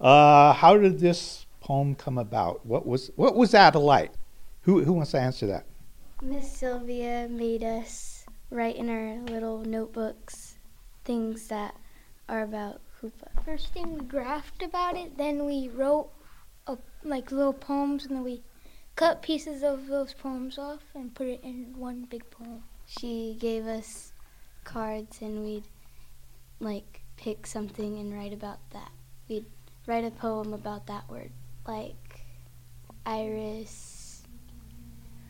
Uh, how did this poem come about? What was what was that like? Who who wants to answer that? Miss Silva made us write in our little notebooks things that are about Hoopa. First thing we graphed about it, then we wrote a, like little poems, and then we cut pieces of those poems off and put it in one big poem. She gave us cards and we'd like pick something and write about that. We'd write a poem about that word, like iris,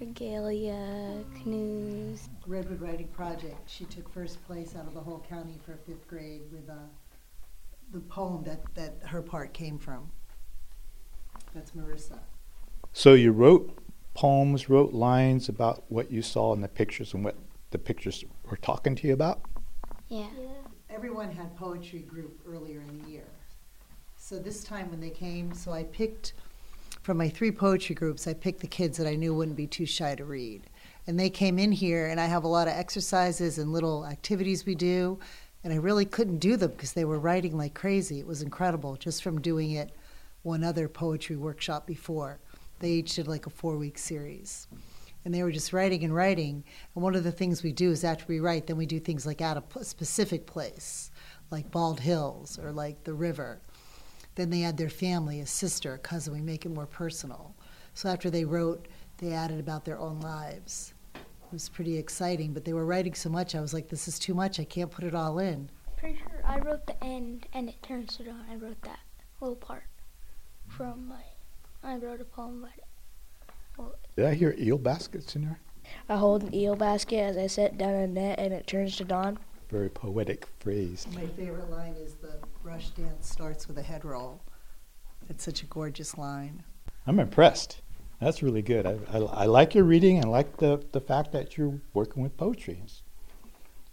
regalia, canoes. Redwood Writing Project. She took first place out of the whole county for fifth grade with uh, the poem that, that her part came from. That's Marissa. So you wrote poems, wrote lines about what you saw in the pictures and what the pictures were talking to you about. Yeah. Everyone had poetry group earlier in the year. So this time when they came, so I picked from my three poetry groups, I picked the kids that I knew wouldn't be too shy to read. And they came in here, and I have a lot of exercises and little activities we do. And I really couldn't do them because they were writing like crazy. It was incredible just from doing it one other poetry workshop before. They each did like a four week series. And they were just writing and writing. And one of the things we do is after we write, then we do things like at a specific place, like Bald Hills or like the river. Then they add their family, a sister, a cousin. We make it more personal. So after they wrote, they added about their own lives. It was pretty exciting, but they were writing so much, I was like, this is too much. I can't put it all in. Pretty sure I wrote the end, and it turns to dawn. I wrote that little part from my. I wrote a poem about it. Well, Did I hear eel baskets in there? I hold an eel basket as I set down a net and it turns to dawn. Very poetic phrase. My favorite line is the rush dance starts with a head roll. It's such a gorgeous line. I'm impressed. That's really good. I, I, I like your reading and like the, the fact that you're working with poetry.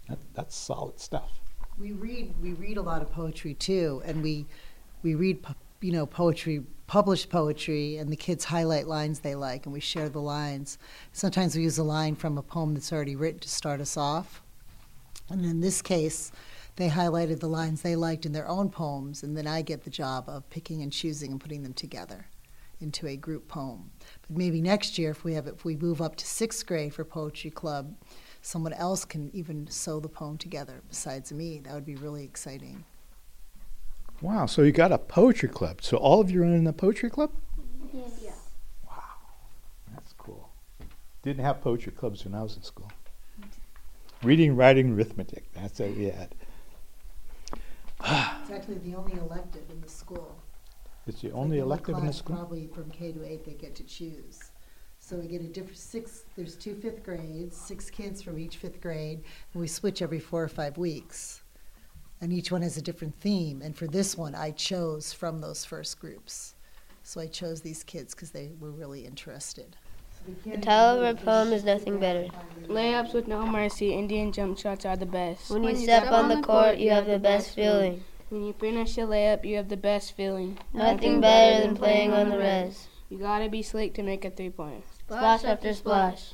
That, that's solid stuff. We read we read a lot of poetry too, and we we read you know poetry published poetry, and the kids highlight lines they like, and we share the lines. Sometimes we use a line from a poem that's already written to start us off, and in this case, they highlighted the lines they liked in their own poems, and then I get the job of picking and choosing and putting them together into a group poem. But maybe next year, if we have if we move up to sixth grade for poetry club, someone else can even sew the poem together besides me. That would be really exciting. Wow, so you got a poetry club. So all of you are in the poetry club? yes. Wow, that's cool. Didn't have poetry clubs when I was in school. Reading, writing, arithmetic. That's what we had. It's actually the only elective in the school. It's the only like elective in the class, school. Probably from K to eight, they get to choose. So we get a different six. There's two fifth grades, six kids from each fifth grade, and we switch every four or five weeks. And each one has a different theme. And for this one, I chose from those first groups. So I chose these kids because they were really interested. The title of our poem is Nothing Better. Layups with no mercy, Indian jump shots are the best. When you step on the court, you have the best feeling. When you finish a layup, you have the best feeling. Nothing better than playing on the res. You gotta be slick to make a three pointer. Splash after splash.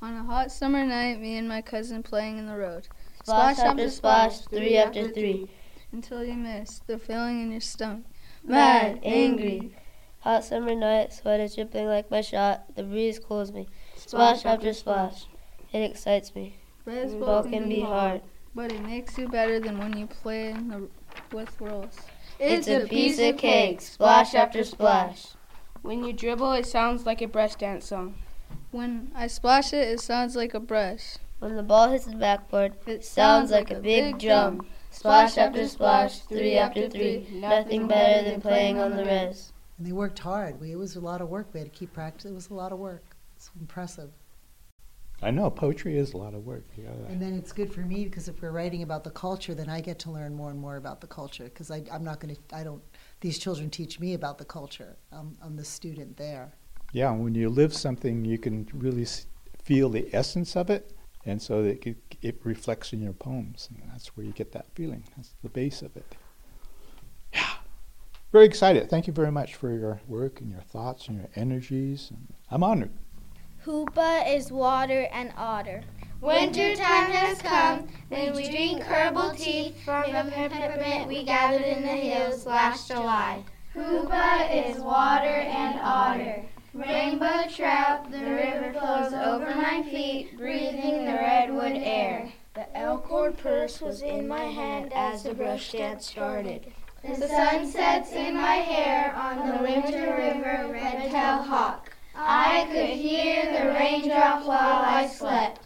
On a hot summer night, me and my cousin playing in the road. Splash after splash, three after three. Until you miss the feeling in your stomach. Mad, angry. Hot summer night, sweat is dripping like my shot. The breeze cools me. Splash after splash. It excites me. Baseball Ball can be hard. But it makes you better than when you play in the, with rolls. It's a piece of cake. Splash after splash. When you dribble, it sounds like a brush dance song. When I splash it, it sounds like a brush. When the ball hits the backboard, It sounds like a big drum. Splash after splash, three after three. Nothing better than playing on the res. And they worked hard. We, it was a lot of work. We had to keep practicing. It was a lot of work. It's impressive. I know poetry is a lot of work. You And then it's good for me because if we're writing about the culture, then I get to learn more and more about the culture because I'm not going to, I don't, these children teach me about the culture. I'm, I'm the student there. Yeah, when you live something, you can really s- feel the essence of it, and so it, it reflects in your poems, and that's where you get that feeling. That's the base of it. Yeah, very excited. Thank you very much for your work and your thoughts and your energies. And I'm honored. Hoopa is water and otter. Winter time has come, when we drink herbal tea from the peppermint we gathered in the hills last July. Hoopa is water and otter. Rainbow trout, the river flows over my feet, breathing the redwood air. The elkhorn purse was in my hand as the brush dance started. The sun sets in my hair on the winter river, red-tailed hawk. I could hear the raindrop while I slept.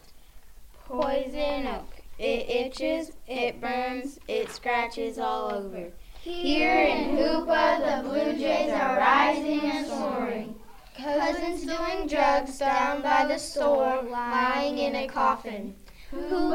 Poison oak. It itches, it burns, it scratches all over. Here in Hoopa, the blue jays are rising and soaring. Cousins doing drugs down by the store, lying in a coffin. Hoopa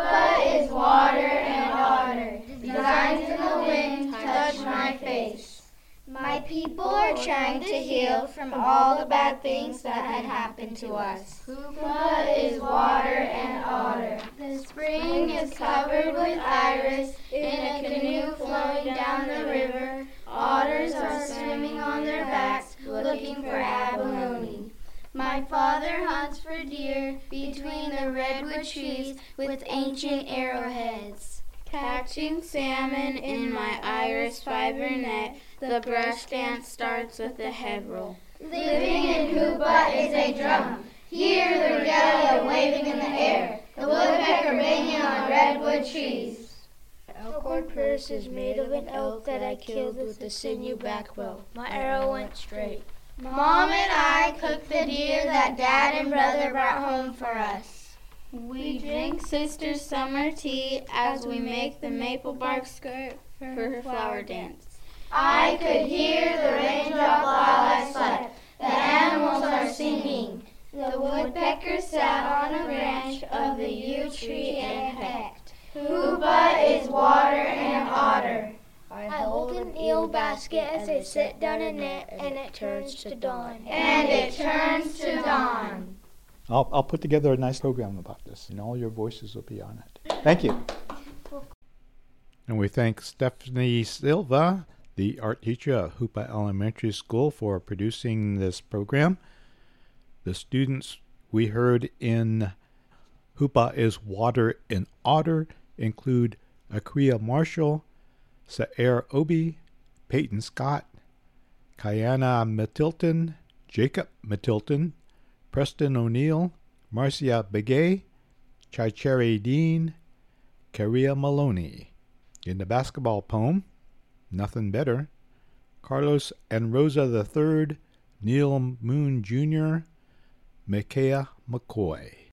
My people are trying to heal from all the bad things that had happened to us. Hoopa is water and otter. The spring is covered with iris in a canoe flowing down the river. Otters are swimming on their backs looking for abalone. My father hunts for deer between the redwood trees with ancient arrowheads. Catching salmon in my iris fiber net, the brush dance starts with a head roll. Living in Hoopa is a drum. Hear the regalia waving in the air, the woodpecker banging on redwood trees. The elkhorn purse is made of an elk that I killed with the sinew backbow. My arrow went straight. Mom and I cooked the deer that Dad and brother brought home for us. We drink sister's summer tea as we make the maple bark skirt for her flower dance. I could hear the raindrop while I slept. The animals are singing. The woodpecker sat on a branch of the yew tree and pecked. Hoopa is water and otter. I hold an eel basket as I set down a net, and it turns to dawn. And it turns to dawn. I'll, I'll put together a nice program about this, and all your voices will be on it. Thank you. And we thank Stephanie Silva, the art teacher at Hoopa Elementary School, for producing this program. The students we heard in Hoopa is Water and Otter include Akria Marshall, Saer Obi, Peyton Scott, Kayana Matilton, Jacob Matilton, Preston O'Neill, Marcia Begay, Chicheri Dean, Karia Maloney. In the basketball poem, Nothing Better, Carlos and Rosa III, Neil Moon Jr., Micaiah McCoy.